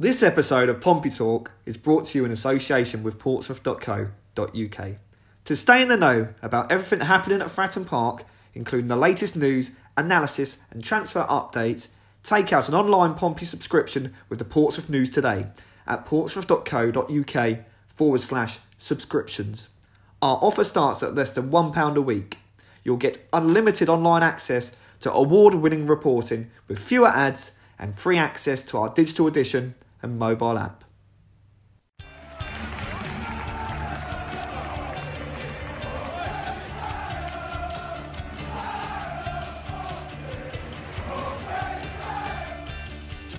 This episode of Pompey Talk is brought to you in association with portsmouth.co.uk. To stay in the know about everything happening at Fratton Park, including the latest news, analysis, and transfer updates, take out an online Pompey subscription with the Portsmouth News today at portsmouth.co.uk forward slash subscriptions. Our offer starts at less than £1 a week. You'll get unlimited online access to award winning reporting with fewer ads and free access to our digital edition and mobile app.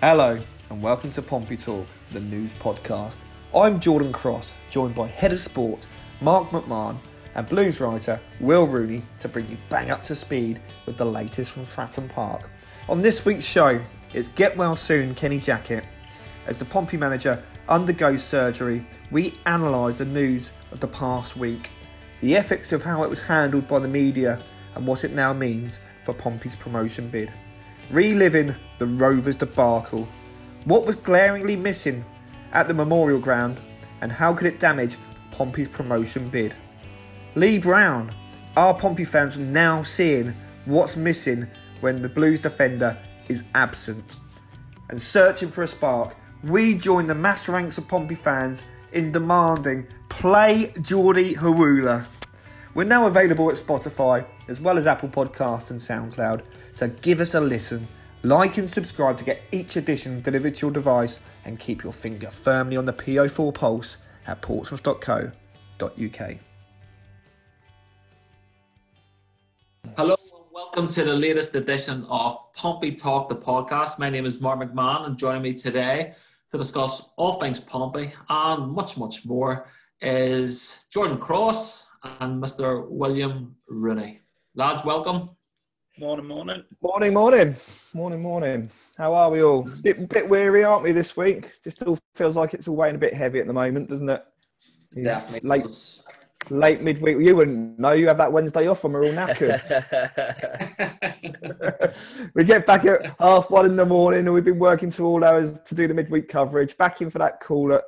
Hello, and welcome to Pompey Talk, the news podcast. I'm Jordan Cross, joined by Head of Sport Mark McMahon and blues writer Will Rooney to bring you bang up to speed with the latest from Fratton Park. On this week's show, it's Get Well Soon Kenny Jackett. As the Pompey manager undergoes surgery, we analyse the news of the past week, the ethics of how it was handled by the media, and what it now means for Pompey's promotion bid. Reliving the Rovers debacle. What was glaringly missing at the Memorial Ground, and how could it damage Pompey's promotion bid? Lee Brown. Are Pompey fans now seeing what's missing when the Blues defender is absent? And searching for a spark, we join the mass ranks of Pompey fans in demanding play Jordy Hiwula. We're now available at Spotify as well as Apple Podcasts and SoundCloud, so give us a listen. Like and subscribe to get each edition delivered to your device and keep your finger firmly on the PO4 pulse at portsmouth.co.uk. Hello and welcome to the latest edition of Pompey Talk, the podcast. My name is Mark McMahon, and joining me today to discuss all things Pompey and much, much more is Jordan Cross and Mr. William Rooney. Lads, welcome. Morning, morning. Morning, morning. Morning, morning. How are we all? Bit, bit weary, aren't we, this week? Just still feels like it's all weighing a bit heavy at the moment, doesn't it? Definitely. Late, late midweek. You wouldn't know. You have that Wednesday off when we're all knackered. we get back at half one in the morning, and we've been working to all hours to do the midweek coverage. Back in for that call at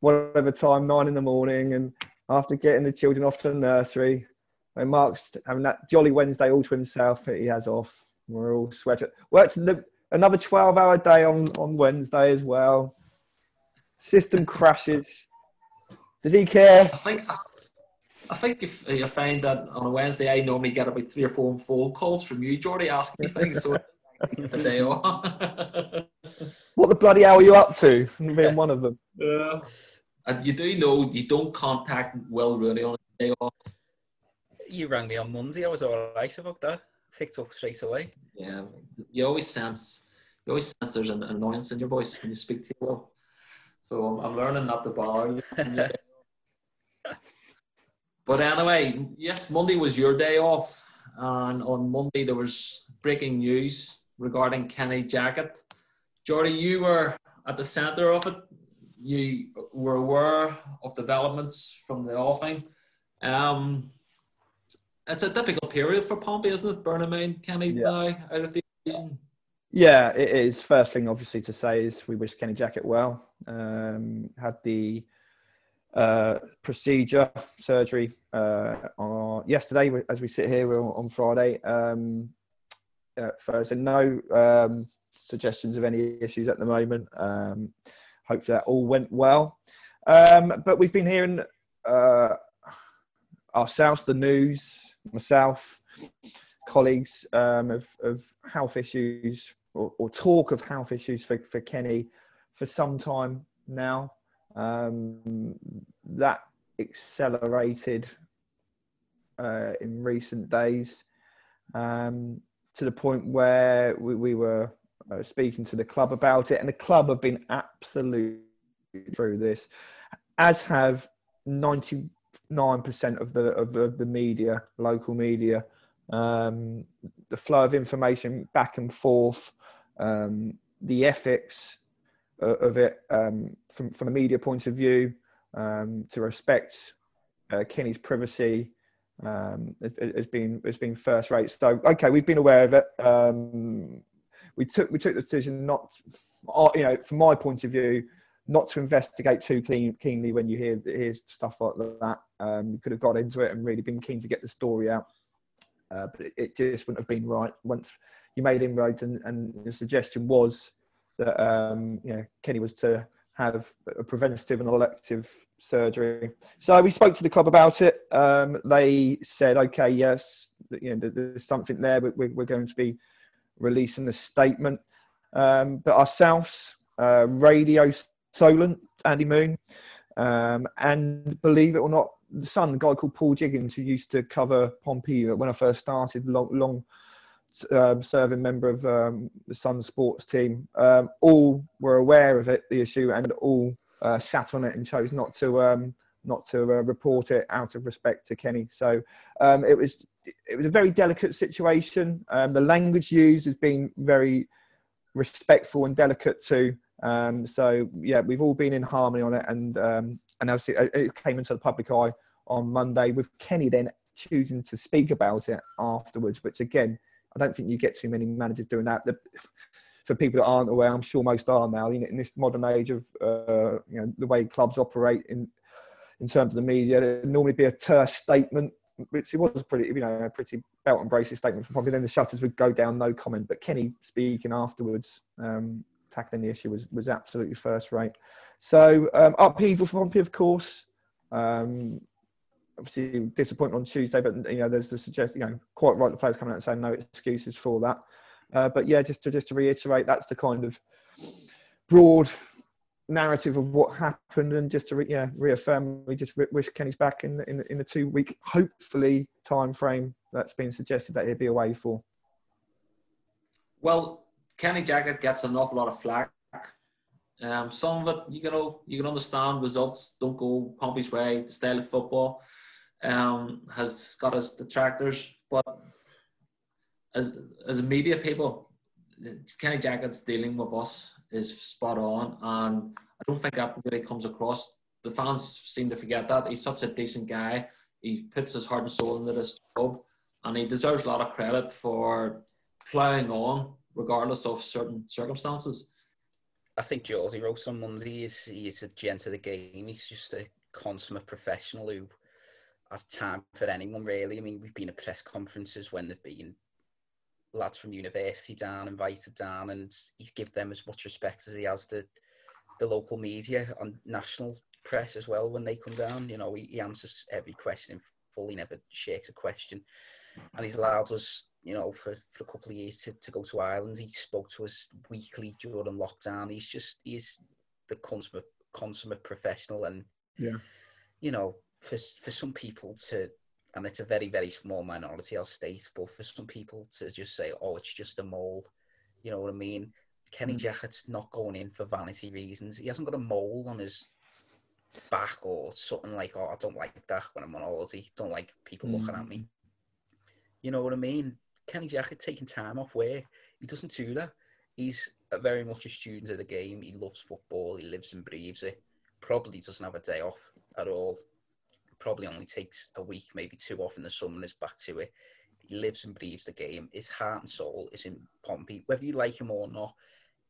whatever time, nine in the morning, and after getting the children off to the nursery, when Mark's having that jolly Wednesday all to himself, that he has off. We're all sweating. Worked the, another twelve-hour day on on Wednesday as well. System crashes. Does he care? I think I think if you find that on a Wednesday, I normally get about three or four phone calls from you, Jordy, asking me things. So the day off. What the bloody hell are you up to? Being one of them. Yeah. And you do know you don't contact Will Rooney on a day off. You rang me on Monday. I was all right about that. Picked up straight away. Yeah, you always sense you always sense there's an annoyance in your voice when you speak to Will. So I'm, I'm learning not to bother you. but anyway, yes, Monday was your day off, and on Monday there was breaking news regarding Kenny Jackett. Jordy, you were at the centre of it. You were aware of developments from the offing. Um, it's a difficult period for Pompey, isn't it? Mind Kenny Yeah. now out of the. Yeah, it is. First thing, obviously, to say is we wish Kenny Jackett well. Um, had the uh, procedure surgery uh, on yesterday, as we sit here we're on Friday. Um, uh, Thursday, no um, suggestions of any issues at the moment. Um, hopefully, that all went well. Um, but we've been hearing uh, ourselves, the news, myself, colleagues um, of, of health issues or, or talk of health issues for, for Kenny for some time now. Um, that accelerated uh, in recent days um, to the point where we, we were uh, speaking to the club about it, and the club have been absolutely through this, as have 99% of the of the, the media, local media. Um, the flow of information back and forth, um, the ethics of, of it um, from from a media point of view, um, to respect uh, Kenny's privacy um, it- it has been has been first rate. So okay, we've been aware of it. Um, we took we took the decision not, uh, you know, from my point of view, not to investigate too keen, keenly when you hear hear stuff like that. Um, you could have got into it and really been keen to get the story out, uh, but it, it, just wouldn't have been right once you made inroads. And, and the suggestion was that um, you know Kenny was to have a preventative and elective surgery. So we spoke to the club about it. Um, they said, okay, yes, you know, there's something there, but we're, going to be releasing a statement. Um, but ourselves, uh, Radio Solent, Andy Moon, um, and believe it or not, the Sun, a guy called Paul Jiggins, who used to cover Pompey when I first started, long, long um, serving member of um, the Sun sports team, um, all were aware of it, the issue, and all uh, sat on it and chose not to um, not to uh, report it out of respect to Kenny. So um, it was it was a very delicate situation. Um, the language used has been very respectful and delicate too. so yeah, we've all been in harmony on it, and and obviously it came into the public eye on Monday with Kenny then choosing to speak about it afterwards, which again I don't think you get too many managers doing that. The, for people that aren't aware, I'm sure most are now. You know, in this modern age of uh, you know the way clubs operate in in terms of the media, it'd normally be a terse statement, which it was pretty you know a pretty belt and braces statement from probably then the shutters would go down, no comment. But Kenny speaking afterwards, um, tackling the issue was was absolutely first rate. So um, upheaval for Pompey, of course. Um, obviously disappointment on Tuesday, but you know, there's the suggest, you know, quite right. The players coming out and saying no excuses for that. Uh, but yeah, just to just to reiterate, that's the kind of broad narrative of what happened, and just to re, yeah reaffirm, we just wish Kenny's back in in in the two week hopefully time frame that's been suggested that he'll be away for. Well, Kenny Jackett gets an awful lot of flack. Um, some of it, you know, you can understand results don't go Pompey's way, the style of football um, has got us detractors. But as as media people, Kenny Jackett's dealing with us is spot on, and I don't think that really comes across. The fans seem to forget that he's such a decent guy. He puts his heart and soul into this job, and he deserves a lot of credit for ploughing on regardless of certain circumstances. I think Josie wrote on Monday. He's, he's a gent of the game. He's just a consummate professional who has time for anyone really. I mean, we've been at press conferences when there've been lads from university down, invited down, and he's give them as much respect as he has the the local media on national press as well when they come down. You know, he, he answers every question in full. He never shakes a question, and he's allowed us, you know, for, for a couple of years to, to go to Ireland. He spoke to us weekly during lockdown. He's just he's the consummate consummate professional, and yeah, you know, for for some people to and it's a very very small minority I'll state but for some people to just say oh it's just a mole. You know what I mean? Kenny mm. Jackett's not going in for vanity reasons. He hasn't got a mole on his back or something like oh I don't like that when I'm on holiday. Don't like people mm. looking at me. You know what I mean? Kenny Jackett taking time off work. He doesn't do that. He's very much a student of the game. He loves football. He lives and breathes it. Probably doesn't have a day off at all probably only takes a week, maybe two off in the summer and is back to it. He lives and breathes the game. His heart and soul is in Pompey. Whether you like him or not,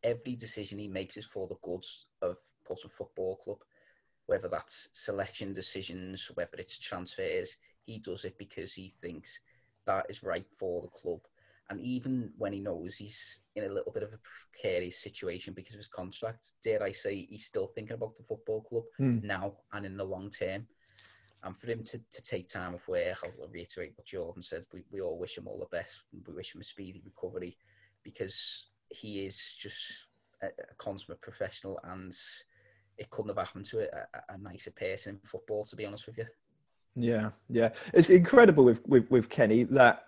every decision he makes is for the goods of Portsmouth Football Club. Whether that's selection decisions, whether it's transfers, he does it because he thinks that is right for the club. And even when he knows he's in a little bit of a precarious situation because of his contract, dare I say, he's still thinking about the football club mm. now and in the long term. And for him to, to take time off work, I'll reiterate what Jordan said. We, we all wish him all the best. We wish him a speedy recovery because he is just a, a consummate professional and it couldn't have happened to a, a, nicer person in football, to be honest with you. Yeah, yeah. It's incredible with, with, with Kenny that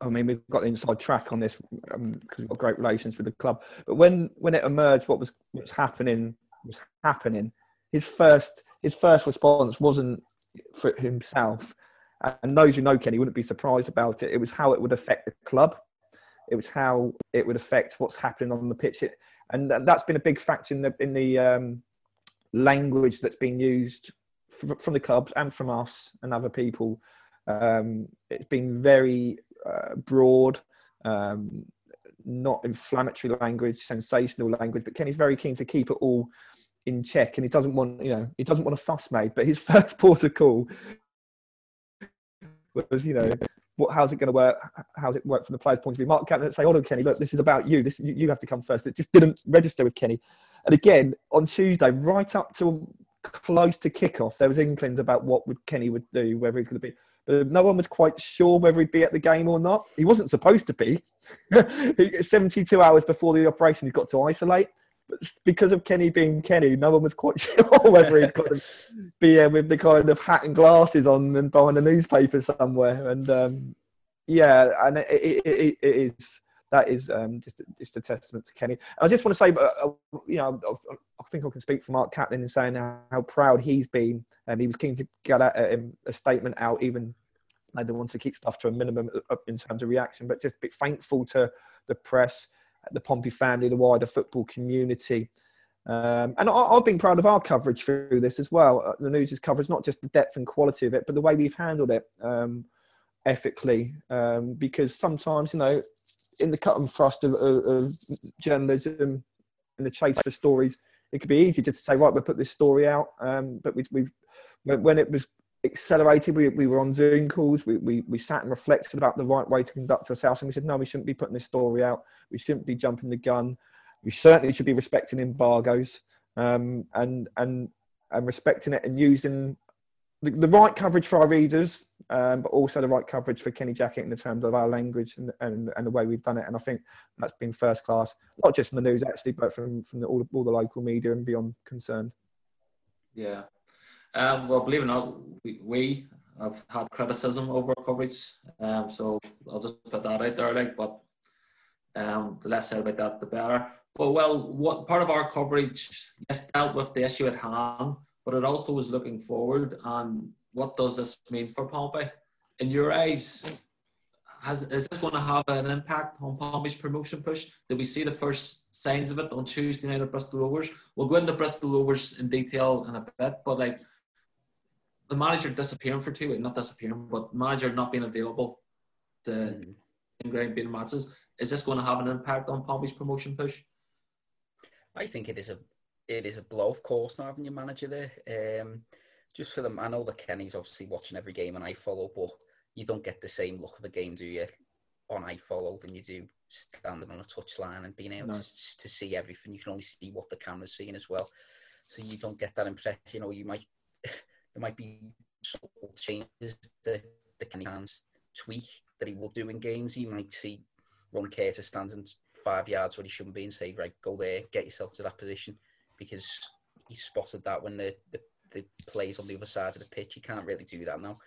I mean, we've got the inside track on this because um, we've got great relations with the club. But when when it emerged, what was was happening was happening. His first his first response wasn't for himself. And those who know Kenny wouldn't be surprised about it. It was how it would affect the club. It was how it would affect what's happening on the pitch. It, and that's been a big factor in the in the um, language that's been used from the clubs and from us and other people. Um, it's been very uh, broad, um, not inflammatory language, sensational language, but Kenny's very keen to keep it all in check, and he doesn't want you know he doesn't want a fuss made. But his first port of call was you know what how's it going to work? How's it work from the player's point of view? Mark Catlin say, "Hold on, Kenny, look, this is about you. This you, you have to come first. It just didn't register with Kenny. And again on Tuesday, right up to close to kickoff, there was inklings about what would Kenny would do, whether he's going to be. But no one was quite sure whether he'd be at the game or not. He wasn't supposed to be. 72 hours before the operation, he got to isolate because of Kenny being Kenny, no one was quite sure whether he'd kind of be uh, with the kind of hat and glasses on and buying a newspaper somewhere. And um, yeah, and it, it, it, is that is um, just just a testament to Kenny. I just want to say, uh, uh, you know, I think I can speak for Mark Catlin in saying how, proud he's been, and he was keen to get a, statement out, even they want to keep stuff to a minimum uh, in terms of reaction, but just be thankful to the press the Pompey family, the wider football community. Um, and I, have been proud of our coverage through this as well. Uh, the news' is coverage, not just the depth and quality of it, but the way we've handled it um, ethically. Um, because sometimes, you know, in the cut and thrust of, of, of, journalism and the chase for stories, it could be easy just to say, right, we'll put this story out. Um, but we, we, when it was accelerated. We, we were on Zoom calls. We, we, we sat and reflected about the right way to conduct ourselves. And we said, no, we shouldn't be putting this story out. We shouldn't be jumping the gun. We certainly should be respecting embargoes um, and, and, and respecting it and using the, the right coverage for our readers, um, but also the right coverage for Kenny Jackett in the terms of our language and, and, and the way we've done it. And I think that's been first class, not just in the news actually, but from, from the, all, all the local media and beyond concerned. Yeah, um, well, believe it or not, we, we have had criticism over coverage, um, so I'll just put that out there. Like, but um, the less said about that, the better. But well, what part of our coverage yes dealt with the issue at hand, but it also was looking forward. And what does this mean for Pompey? In your eyes, has is this going to have an impact on Pompey's promotion push? Did we see the first signs of it on Tuesday night at Bristol Rovers? We'll go into Bristol Rovers in detail in a bit, but like the manager disappearing for two weeks, not disappearing, but manager not being available to mm. in-ground being matches, is this going to have an impact on Pompey's promotion push? I think it is a it is a blow, of course, not having your manager there. Um, just for them, I know that Kenny's obviously watching every game and iFollow, but you don't get the same look of a game, do you, on iFollow than you do standing on a touchline and being able no. to, to see everything. You can only see what the camera's seeing as well. So you don't get that impression. You know, you might there might be subtle changes that the Kenny fans tweak that he will do in games. You might see Ron Curtis standing five yards where he shouldn't be and say, right, go there, get yourself to that position because he spotted that when the, the, the plays on the other side of the pitch. He can't really do that now.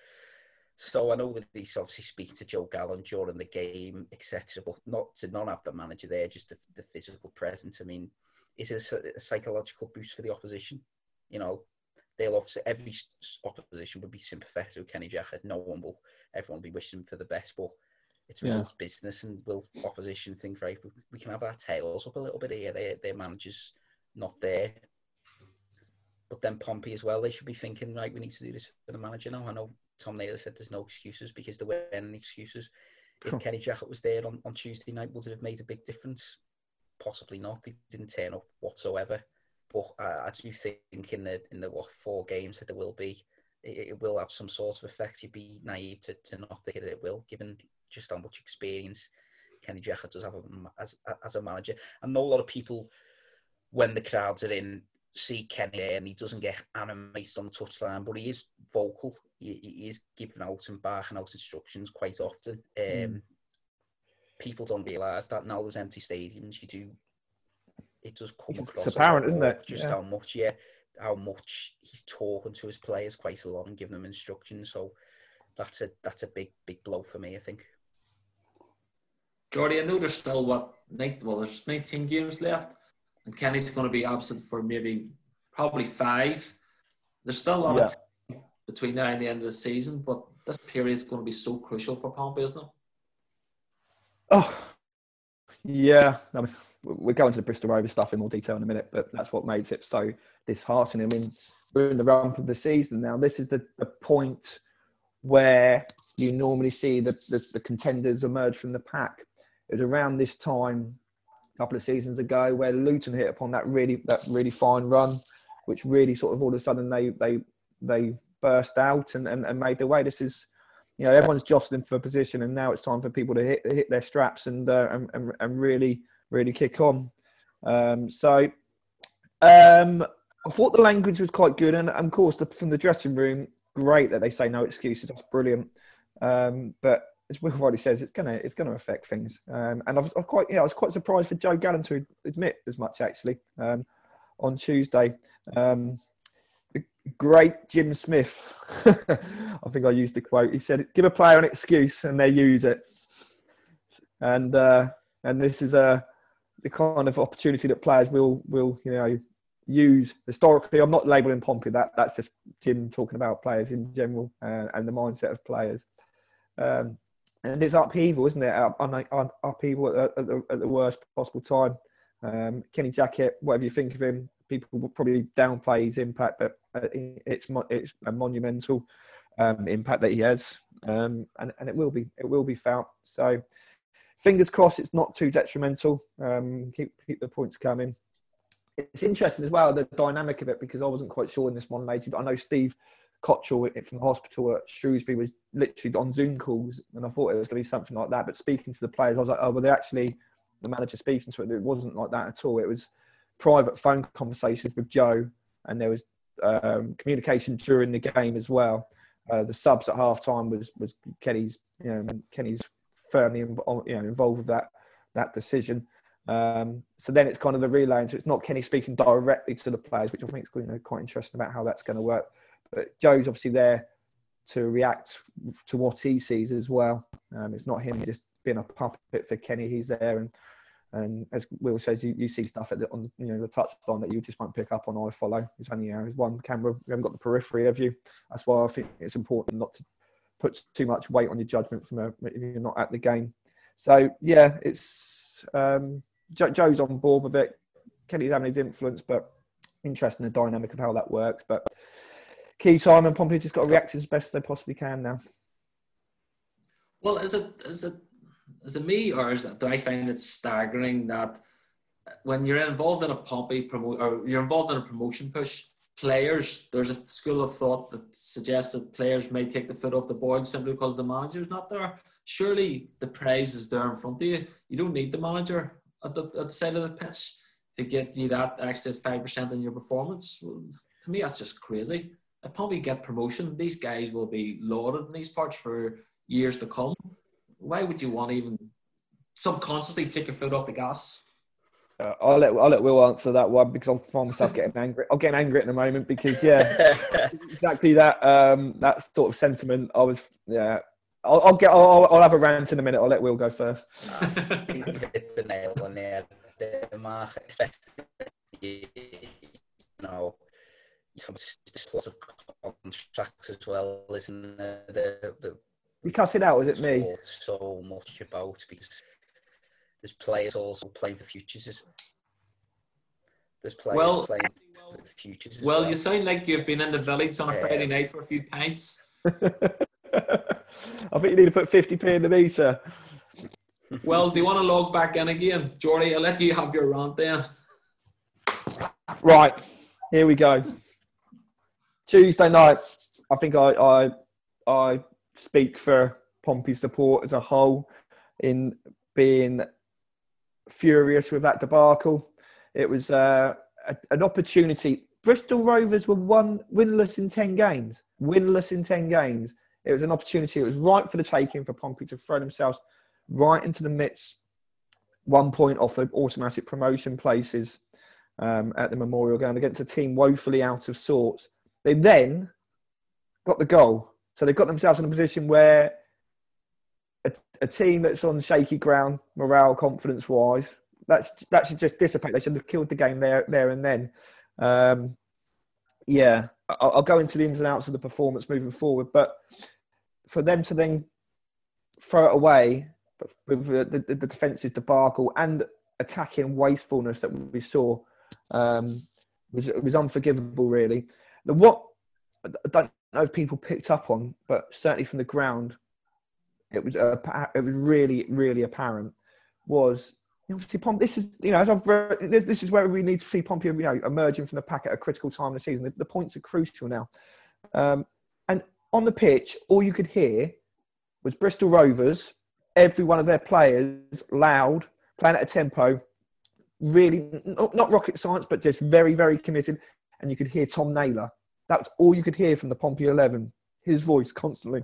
So I know that he's obviously speaking to Joe Gallen during the game, etc. But not to not have the manager there, just the, the physical presence. I mean, is it a, a psychological boost for the opposition? You know, they'll obviously every opposition would be sympathetic to Kenny Jackett. No one will. Everyone will be wishing for the best, but it's results yeah. business, and will opposition think right? We can have our tails up a little bit here. Their their managers not there, but then Pompey as well. They should be thinking right. We need to do this for the manager now. I know Tom Naylor said there's no excuses because there weren't any excuses. If Kenny Jackett was there on, on Tuesday night, would it have made a big difference? Possibly not. He didn't turn up whatsoever. But I, I do think in the in the what four games that there will be, it, it will have some sort of effect. You'd be naive to, to not think that it will, given just how much experience Kenny Jackett does have as as a manager. I know a lot of people when the crowds are in see Kenny and he doesn't get animated on the touchline, but he is vocal. He, he is giving out and barking out instructions quite often. Um, mm. People don't realise that now there's empty stadiums. You do it does come across. It's apparent, isn't it? Just yeah. how much, yeah, how much he's talking to his players quite a lot and giving them instructions. So that's a that's a big big blow for me, I think. Jordy, I know there's still what well, there's 19 games left, and Kenny's going to be absent for maybe probably five. There's still a lot yeah. of time between now and the end of the season, but this period is going to be so crucial for Pompey, isn't it? Oh, yeah. I mean, we'll go into the Bristol Rovers stuff in more detail in a minute, but that's what makes it so disheartening. I mean, we're in the rump of the season now. This is the, the point where you normally see the, the, the contenders emerge from the pack. It was around this time, a couple of seasons ago, where Luton hit upon that really that really fine run, which really sort of all of a sudden they they they burst out and, and, and made their way. This is, you know, everyone's jostling for position, and now it's time for people to hit hit their straps and uh, and, and, and really really kick on. Um, so um, I thought the language was quite good, and, and of course the, from the dressing room, great that they say no excuses. That's brilliant. Um, but as Will already says, it's gonna it's gonna affect things. Um, and I was, I quite yeah, I was quite surprised for Joe Gallen to admit as much actually um, on Tuesday. Um, great Jim Smith, I think I used the quote. He said, "Give a player an excuse, and they use it." And uh, and this is a the kind of opportunity that players will will you know use historically. I'm not labelling Pompey that. That's just Jim talking about players in general uh, and the mindset of players. Um, and it's upheaval, isn't it? Up, up, upheaval at, at, the, at the worst possible time. Um, Kenny Jackett, whatever you think of him, people will probably downplay his impact, but uh, it's it's a monumental um, impact that he has, um, and and it will be it will be felt. So, fingers crossed, it's not too detrimental. Um, keep keep the points coming it's interesting as well the dynamic of it because I wasn't quite sure in this one lady, but I know Steve Cotterill from the hospital at Shrewsbury was literally on Zoom calls, and I thought it was going to be something like that. But speaking to the players, I was like, oh, well, they actually the manager speaking to it. It wasn't like that at all. It was private phone conversations with Joe, and there was um, communication during the game as well. Uh, the subs at half time was was Kenny's, you know, Kenny's firmly you know, involved with that that decision. Um, so then it's kind of the relay, so it's not Kenny speaking directly to the players, which I think is you know, quite interesting about how that's going to work. But Joe's obviously there to react to what he sees as well. Um, it's not him just being a puppet for Kenny. He's there, and and as Will says, you, you see stuff the, on you know the touchline that you just won't pick up on iFollow. It's only you know, one camera. We haven't got the periphery of you. That's why I think it's important not to put too much weight on your judgment from a, if you're not at the game. So yeah, it's um, Joe's on board with it. Kenny's having his influence, but interesting the dynamic of how that works. But key time and Pompey just got to react as best they possibly can now. Well, is it is it is it me or is it, do I find it staggering that when you're involved in a Pompey promote or you're involved in a promotion push, players there's a school of thought that suggests that players may take the foot off the board simply because the manager's not there. Surely the prize is there in front of you. You don't need the manager at the, at the side of the pitch to get you that extra 5% in your performance. Well, to me, that's just crazy. If Pompey get promotion, these guys will be lauded in these parts for years to come. Why would you want to even subconsciously take your foot off the gas? Uh, I'll let I'll let Will answer that one because I'll find myself getting angry. I'll get angry in a moment because yeah, exactly that um, that sort of sentiment. I was yeah I'll, I'll get. I'll, I'll, have a rant in a minute. I'll let Will go first. hit the nail on there, Mark. Especially, you know, there's lots of contracts as well, isn't there? The, the, you cut it out. Is it me? So much about because there's players also playing for futures. There's players well, playing for futures. Well, well, you sound like you've been in the village on a Friday night for a few pints. I think you need to put 50p in the meter. Well, do you want to log back in again? Jordy, I'll let you have your rant then. Right, here we go. Tuesday night, I think I, I, I speak for Pompey support as a whole in being furious with that debacle. It was uh, a, an opportunity. Bristol Rovers were one winless in 10 games. Winless in 10 games. It was an opportunity. It was right for the taking for Pompey to throw themselves right into the midst, one point off the automatic promotion places um, at the Memorial Ground against a team woefully out of sorts. They then got the goal. So they got themselves in a position where a, a team that's on shaky ground, morale, confidence wise, that's, that should just dissipate. They should have killed the game there, there and then. Um, yeah, I'll, I'll go into the ins and outs of the performance moving forward, but for them to then throw it away with the, the, the defensive debacle and attacking wastefulness that we saw um, was was unforgivable. Really, the what I don't know if people picked up on, but certainly from the ground, it was uh, it was really really apparent was obviously Pompey. This is you know as I've this, this is where we need to see Pompey you know emerging from the pack at a critical time of the season. The, the points are crucial now, um, and on the pitch, all you could hear was Bristol Rovers. Every one of their players loud, playing at a tempo, really not, not rocket science, but just very very committed. And you could hear Tom Naylor. That's all you could hear from the Pompey eleven. His voice constantly.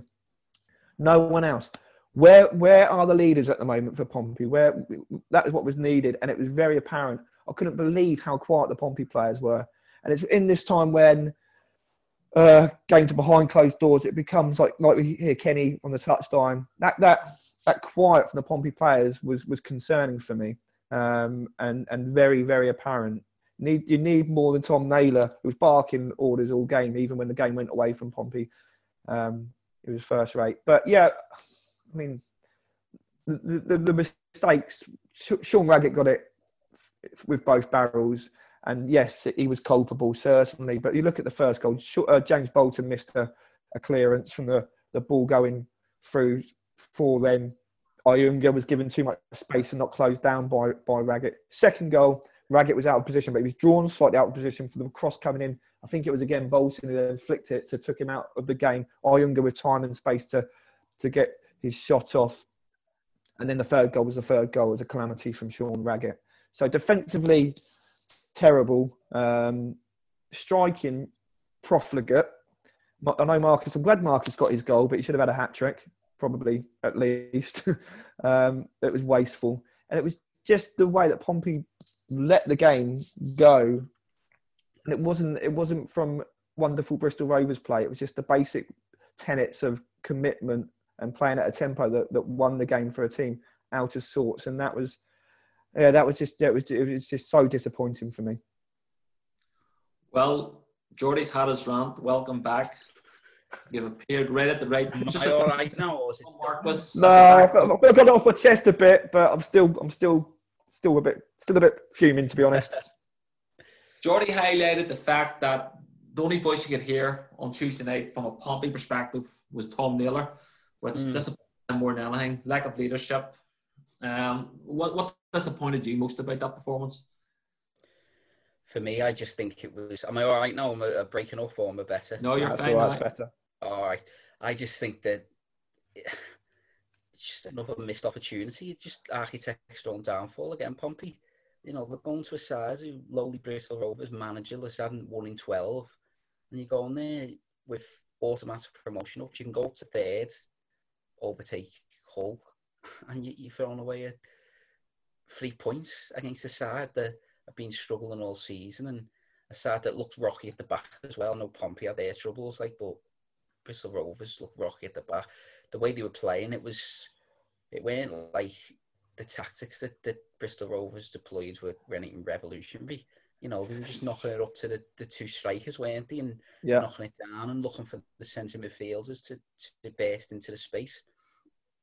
No one else. Where where are the leaders at the moment for Pompey? Where that is what was needed, and it was very apparent. I couldn't believe how quiet the Pompey players were, and it's in this time when uh, games are behind closed doors. It becomes like like we hear Kenny on the touchline. That that that quiet from the Pompey players was was concerning for me, um, and and very very apparent. Need you need more than Tom Naylor, who was barking orders all game, even when the game went away from Pompey. Um, it was first rate, but yeah, I mean, the, the, the mistakes. Sean Raggett got it with both barrels, and yes, he was culpable certainly. But you look at the first goal. Uh, James Bolton missed a, a, clearance from the, the ball going through for them. Ayunga was given too much space and not closed down by by Raggett. Second goal, Raggett was out of position, but he was drawn slightly out of position for the cross coming in. I think it was again Bolton who then flicked it to took him out of the game. Ayunga with time and space to to get his shot off. And then the third goal was the third goal. It was a calamity from Sean Raggett. So defensively, terrible. Um, striking, profligate. I know Marcus. I'm glad Marcus got his goal, but he should have had a hat trick, probably at least. um, it was wasteful, and it was just the way that Pompey let the game go. And it wasn't. It wasn't from wonderful Bristol Rovers play. It was just the basic tenets of commitment and playing at a tempo that, that won the game for a team out of sorts. And that was, yeah, that was just, it was, it was just so disappointing for me. Well, Jordy's had his rant. Welcome back. You've appeared right at the right time. Just all right now, or is it Marcus? No, I've got, I've got it off my chest a bit, but I'm still, I'm still, still a bit, still a bit fuming to be honest. Jordy highlighted the fact that the only voice you could hear on Tuesday night from a Pompey perspective was Tom Naylor which mm. disappointed more than anything. Lack of leadership. Um, what what disappointed you most about that performance? For me, I just think it was. Am I all right now? I'm I breaking up or am I better? No, you're That's fine. All right, better. All right. I just think that it's just another missed opportunity. Just architectural downfall again. Pompey, you know, they're going to a side who lowly Bristol Rovers managerless hadn't won in twelve, and you go on there with automatic promotion up. You can go to third, overtake Hull, and you, you're away three points against a side that have been struggling all season and a side that looks rocky at the back as well. No Pompey had their troubles, like, but Bristol Rovers looked rocky at the back. The way they were playing, it was, it weren't like the tactics that, that Bristol Rovers deployed were anything revolutionary. You know, they were just knocking it up to the, the two strikers, weren't they? And yeah. knocking it down and looking for the centre midfielders to, to burst into the space.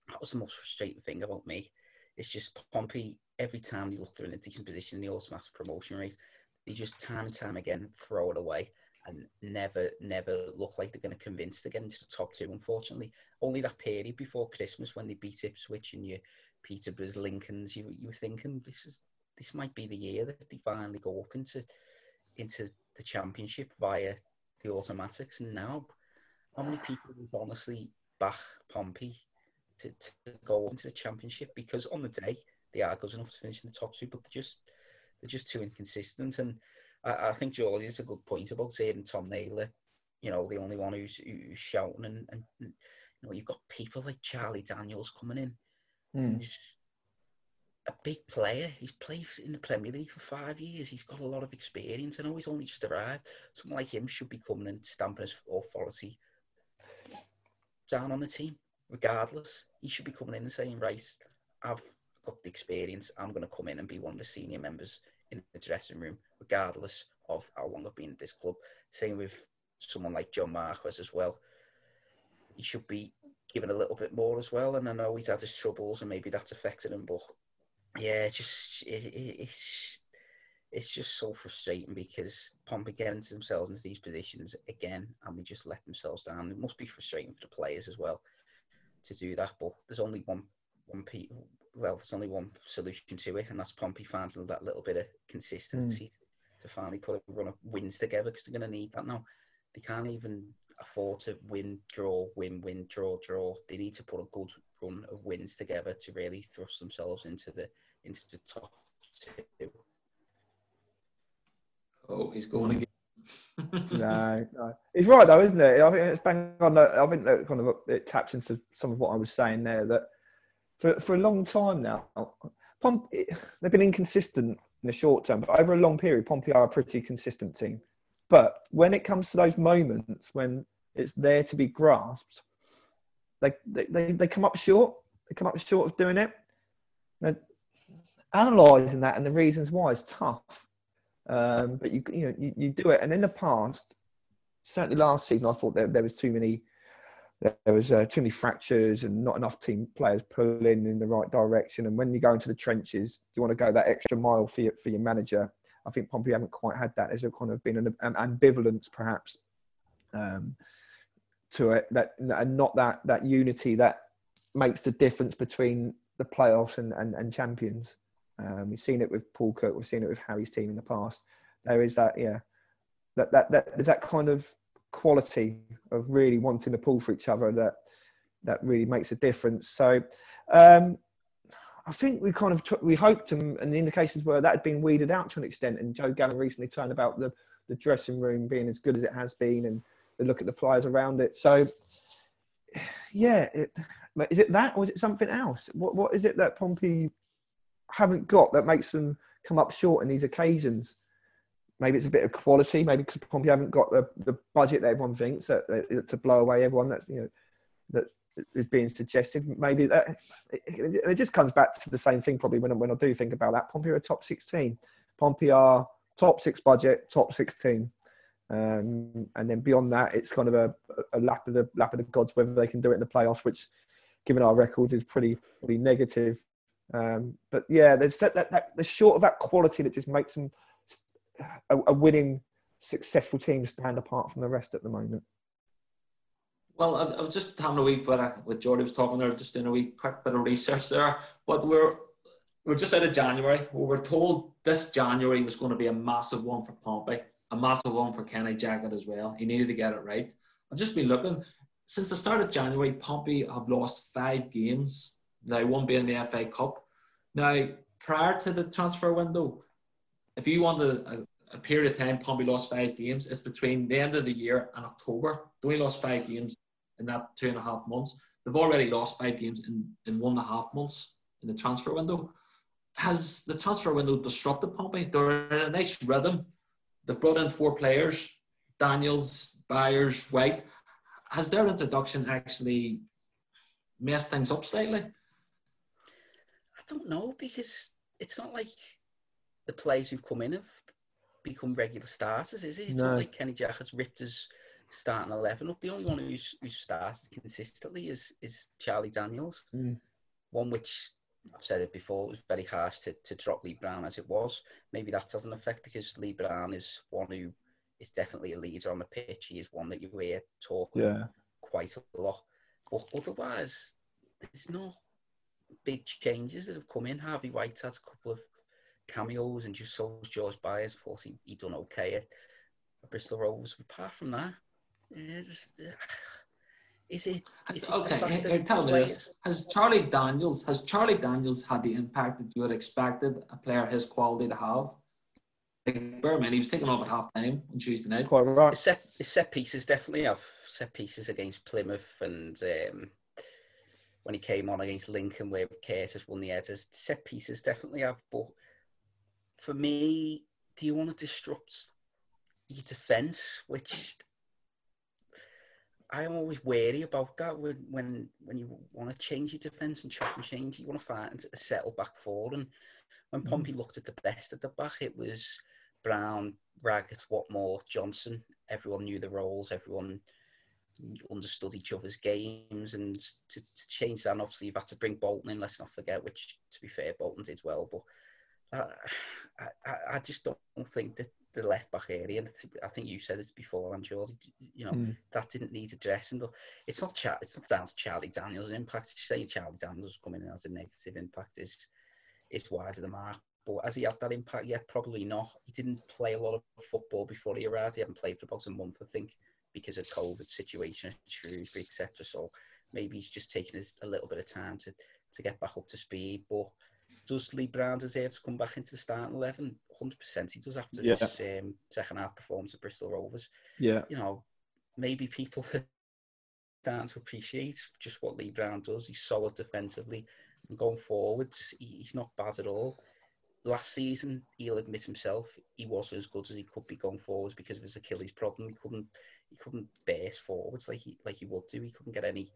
That was the most frustrating thing about me. It's just Pompey, every time they look they're in a decent position in the automatic promotion race, they just time and time again throw it away and never, never look like they're going to convince to get into the top two, unfortunately. Only that period before Christmas when they beat Ipswich and you Peterborough's Lincolns, you, you were thinking this is this might be the year that they finally go up into into the championship via the automatics. And now, how many people would honestly back Pompey to, to go into the championship? Because on the day they are good enough to finish in the top two, but they're just they're just too inconsistent. And I, I think Jolie is a good point about saying Tom Naylor, you know, the only one who's, who's shouting, and, and, you know, you've got people like Charlie Daniels coming in, mm. who's a big player. He's played in the Premier League for five years. He's got a lot of experience. I know he's only just arrived. Someone like him should be coming and stamping his authority down on the team, regardless. He should be coming in and saying, right, I've got the experience. I'm going to come in and be one of the senior members in the dressing room, regardless of how long I've been at this club. Same with someone like John Marquis as well. He should be given a little bit more as well. And I know he's had his troubles and maybe that's affected him, but yeah, it's just it, it, it's it's just so frustrating because Pompey get into themselves into these positions again, and they just let themselves down. It must be frustrating for the players as well to do that. But there's only one one pe- well, there's only one solution to it, and that's Pompey finding that little bit of consistency mm. to finally put a run of wins together because they're going to need that now. They can't even afford to win, draw, win, win, draw, draw. They need to put a good run of wins together to really thrust themselves into the into the top two. Oh, he's going again. no, no, he's right though, isn't it? I think it's bang on. Uh, I think that kind of it taps into some of what I was saying there. That for for a long time now, Pomp, they've been inconsistent in the short term, but over a long period, Pompey are a pretty consistent team. But when it comes to those moments when it's there to be grasped, they they, they, come up short. They come up short of doing it. Analysing that and the reasons why is tough. Um, but you you know you, you do it, and in the past, certainly last season, I thought there, there was too many there was uh, too many fractures and not enough team players pulling in the right direction. And when you go into the trenches, do you want to go that extra mile for your, for your manager. I think Pompey haven't quite had that. There's a kind of been an, an ambivalence, perhaps, um, to it that and not that that unity that makes the difference between the playoffs and, and, and champions. Um, we've seen it with Paul Cook. We've seen it with Harry's team in the past. There is that, yeah, that that that there's that kind of quality of really wanting to pull for each other that that really makes a difference. So. Um, I think we kind of took, we hoped and, and, the indications were that had been weeded out to an extent. And Joe Gallen recently turned about the, the dressing room being as good as it has been and the look at the players around it. So, yeah, it, is it that or is it something else? What what is it that Pompey haven't got that makes them come up short in these occasions? Maybe it's a bit of quality. Maybe because Pompey haven't got the, the budget that everyone thinks that, that, to blow away everyone. That's you know that is being suggested. Maybe that it, it, just comes back to the same thing. Probably when when I do think about that, Pompey are top sixteen. Pompey are top six budget, top sixteen. Um, and then beyond that, it's kind of a, a, lap of the lap of the gods whether they can do it in the playoffs, which, given our records, is pretty pretty negative. Um, but yeah, there's that, that, that the short of that quality that just makes them a, a, winning, successful team stand apart from the rest at the moment. Well, I, I was just having a wee bit of, with Jordy was talking there, just doing a wee quick bit of research there. But we're we're just out of January. We were told this January was going to be a massive one for Pompey a massive one for Kenny Jackett as well. He needed to get it right. I've just been looking since the start of January. Pompey have lost five games. Now one being the FA Cup. Now prior to the transfer window, if you want a, a period of time, Pompey lost five games. It's between the end of the year and October. They only lost five games in that two and a half months. They've already lost five games in, in one and a half months in the transfer window. Has the transfer window disrupted Pompey? They're in a nice rhythm They've brought in four players Daniels, Byers, White. Has their introduction actually messed things up slightly? I don't know because it's not like the players who've come in have become regular starters, is it? It's no. not like Kenny Jackett's ripped his starting 11 up. The only one who's, who's started consistently is, is Charlie Daniels. Mm. One which I've said it before, it was very harsh to, to drop Lee Brown as it was. Maybe that doesn't affect because Lee Brown is one who is definitely a leader on the pitch. He is one that you hear talk yeah. quite a lot. But otherwise, there's no big changes that have come in. Harvey White has a couple of cameos and just so George Byers. Of course, he, he done okay at Bristol Rovers. Apart from that, yeah, just. Uh, is it? Is okay, it tell me this: Has Charlie Daniels has Charlie Daniels had the impact that you had expected a player his quality to have? Like Berman, he was taken off at half time on Tuesday night. Quite right. Set, his set pieces definitely have set pieces against Plymouth and um, when he came on against Lincoln, where Curtis won the headers. Set pieces definitely have, but for me, do you want to disrupt your defence, which I'm always wary about that when when, when you want to change your defence and chop and change, you want to fight and settle back forward. And when mm. Pompey looked at the best at the back, it was Brown, Raggett, Whatmough, Johnson. Everyone knew the roles. Everyone understood each other's games. And to, to change that, and obviously, you've had to bring Bolton in. Let's not forget, which, to be fair, Bolton did well. But uh, I, I, I just don't think that the left back area. And I think you said this before, I'm sure. You know mm. that didn't need addressing. But it's not Char- it's not down to Charlie Daniels' impact. Saying Charlie Daniels coming in as a negative impact is is wide of the mark. But has he had that impact yet? Probably not. He didn't play a lot of football before he arrived. He hadn't played for about a month, I think, because of COVID situation at Shrewsbury, etc. So maybe he's just taking a little bit of time to, to get back up to speed. But does Lee Brown deserve to come back into the starting 11? 100% he does after yeah. his um, second half performance at Bristol Rovers. Yeah. You know, maybe people are starting to appreciate just what Lee Brown does. He's solid defensively. And going forwards, he's not bad at all. Last season, he'll admit himself he wasn't as good as he could be going forwards because of his Achilles problem. He couldn't he couldn't burst forwards like he like he would do. He couldn't get any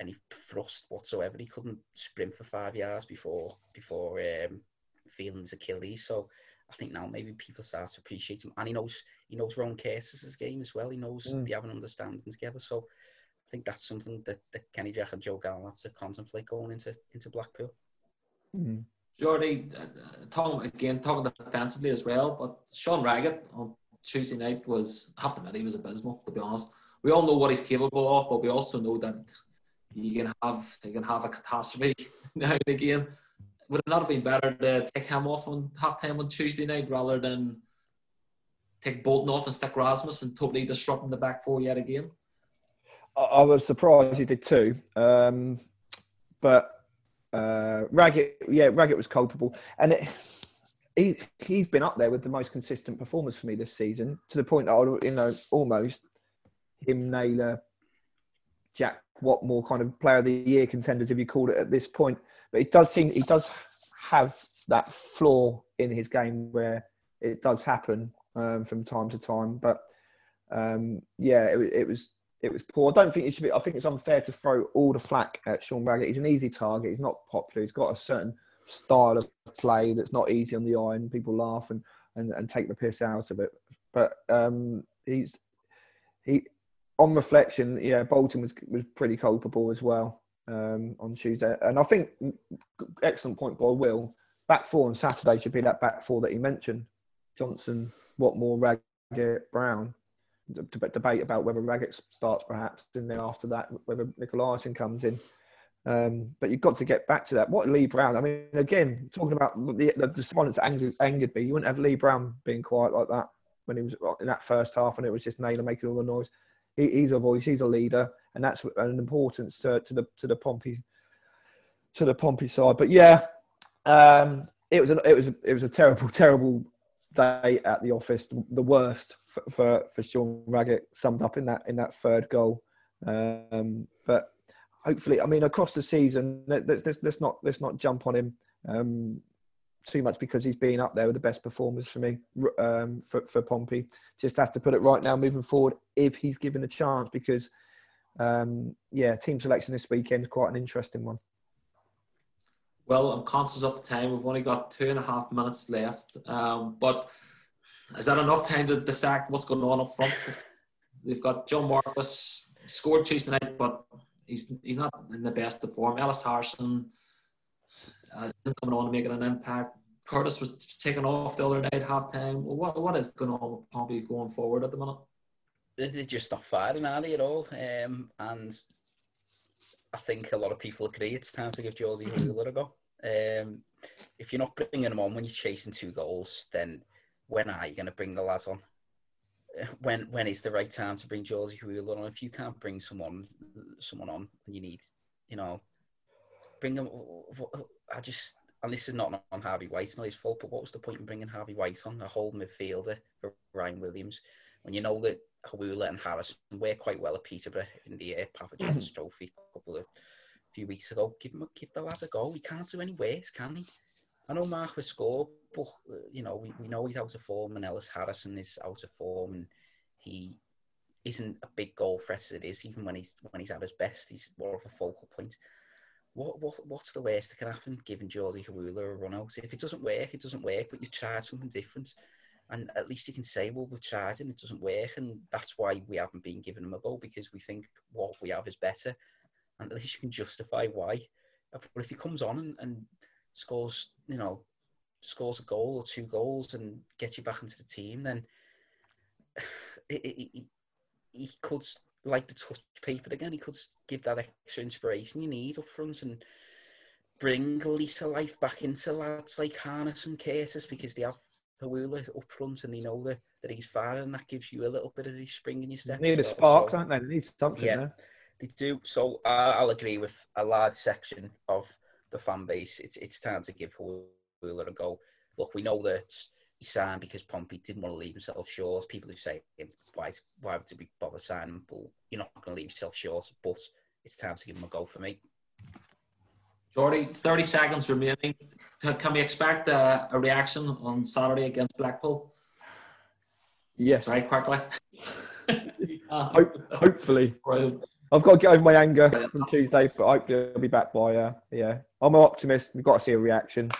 any thrust whatsoever. He couldn't sprint for five yards before before um, feeling his Achilles. So I think now maybe people start to appreciate him, and he knows he knows Ronan Curtis's game as well. He knows mm. they have an understanding together. So I think that's something that, that Kenny Jackett and Joe Gallen have to contemplate going into into Blackpool. Mm. Jordy, uh, talking again, talking defensively as well, but Sean Raggett on Tuesday night was, I have to admit, he was abysmal, to be honest. We all know what he's capable of, but we also know that you can have you can have a catastrophe now and again. Would it not have been better to take him off on half time on Tuesday night rather than take Bolton off and stick Rasmus and totally disrupting the back four yet again? I, was surprised he did too. Um, but uh, Raggett, yeah, Raggett was culpable, and it, he he's been up there with the most consistent performance for me this season to the point that I you know almost him, Naylor, Jack Whatmough kind of player of the year contenders if you called it at this point. But it does seem he does have that flaw in his game where it does happen um, from time to time. But um, yeah, it, it, was it was poor. I don't think it should be. I think it's unfair to throw all the flack at Sean Raggett. He's an easy target. He's not popular. He's got a certain style of play that's not easy on the eye, and people laugh and and, and take the piss out of it. But um, he's he on reflection, yeah, Bolton was was pretty culpable as well um, on Tuesday, and I think excellent point by Will. Back four on Saturday should be that back four that he mentioned: Johnson, Whatmough, Raggett, Brown. debate about whether Raggett starts perhaps, and then after that whether Nicolaisen comes in. Um, but you've got to get back to that. What Lee Brown? I mean, again, talking about the the, the one angered, angered me. You wouldn't have Lee Brown being quiet like that when he was in that first half, and it was just Naylor making all the noise he, he's a voice, he's a leader, and that's an importance to, to the to the Pompey to the Pompey side. But yeah, um, it was a, it was a, it was a terrible terrible day at the office, the worst for, for, for Sean Raggett, summed up in that in that third goal. Um, but hopefully, I mean, across the season, let's, let's, let's not let's not jump on him. Um, too much because he's been up there with the best performers for me um, for, for Pompey. Just has to put it right now moving forward if he's given a chance because, um, yeah, team selection this weekend is quite an interesting one. Well, I'm conscious of the time. We've only got two and a half minutes left. Um, but is that enough time to dissect what's going on up front? We've got John Marquis scored Tuesday night, but he's he's not in the best of form. Ellis Harrison uh, coming on and making an impact. Curtis was taken off the other night half time. What what is going on with Pompey going forward at the minute? They're just not firing, are they, at all? Um, and I think a lot of people agree it's time to give Jordy Hiwula a go. Um, if you're not bringing him on when you're chasing two goals, then when are you going to bring the lads on? When when is the right time to bring Jordy Hiwula on? If you can't bring someone someone on, and you need, you know, bring them. I just and this is not on Harvey White, it's not his fault, but what was the point in bringing Harvey White on, a whole midfielder for Ryan Williams, when you know that Hiwula and Harrison were quite well at Peterborough in the uh, Papa John's Trophy a couple of a few weeks ago. Give him, a, give the lads a go. He can't do any worse, can he? I know Mark will score, but uh, you know we, we know he's out of form, and Ellis Harrison is out of form, and he isn't a big goal threat as it is. Even when he's when he's at his best, he's more of a focal point what, what what's the worst that can happen giving Jordy Hiwula a run out? If it doesn't work, it doesn't work, but you tried something different. And at least you can say, well, we've tried and it doesn't work. And that's why we haven't been giving him a go because we think what we have is better. And at least you can justify why. But if he comes on and, and scores, you know, scores a goal or two goals and gets you back into the team, then he, he could like the touch paper again. He could give that extra inspiration you need up front and bring a lease of life back into lads like Harness and Curtis because they have Hiwula up front and they know that, that he's firing and that gives you a little bit of a spring in your step. They need a spark, so, don't they? They need something yeah, there. They do. So uh, I'll agree with a large section of the fan base. It's it's time to give Hiwula a go. Look, we know that he signed because Pompey didn't want to leave himself short. People who say, why, why did we bother signing him? Well, you're not going to leave yourself short, but it's time to give him a go for me. Jordy, 30 seconds remaining. Can we expect a, a reaction on Saturday against Blackpool? Yes. Very quickly. Hope, hopefully. I've got to get over my anger from Tuesday, but hopefully I'll be back by, uh, yeah. I'm an optimist. We've got to see a reaction.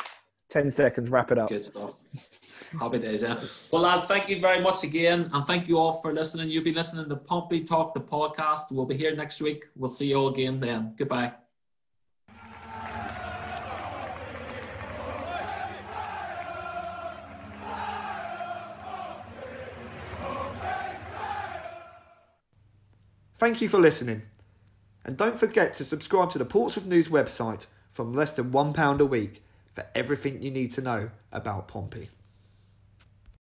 10 seconds, wrap it up. Good stuff. Happy days, yeah. Well, lads, thank you very much again. And thank you all for listening. You'll be listening to Pompey Talk, the podcast. We'll be here next week. We'll see you all again then. Goodbye. Thank you for listening. And don't forget to subscribe to the Portsmouth News website from less than £1 a week for everything you need to know about Pompey.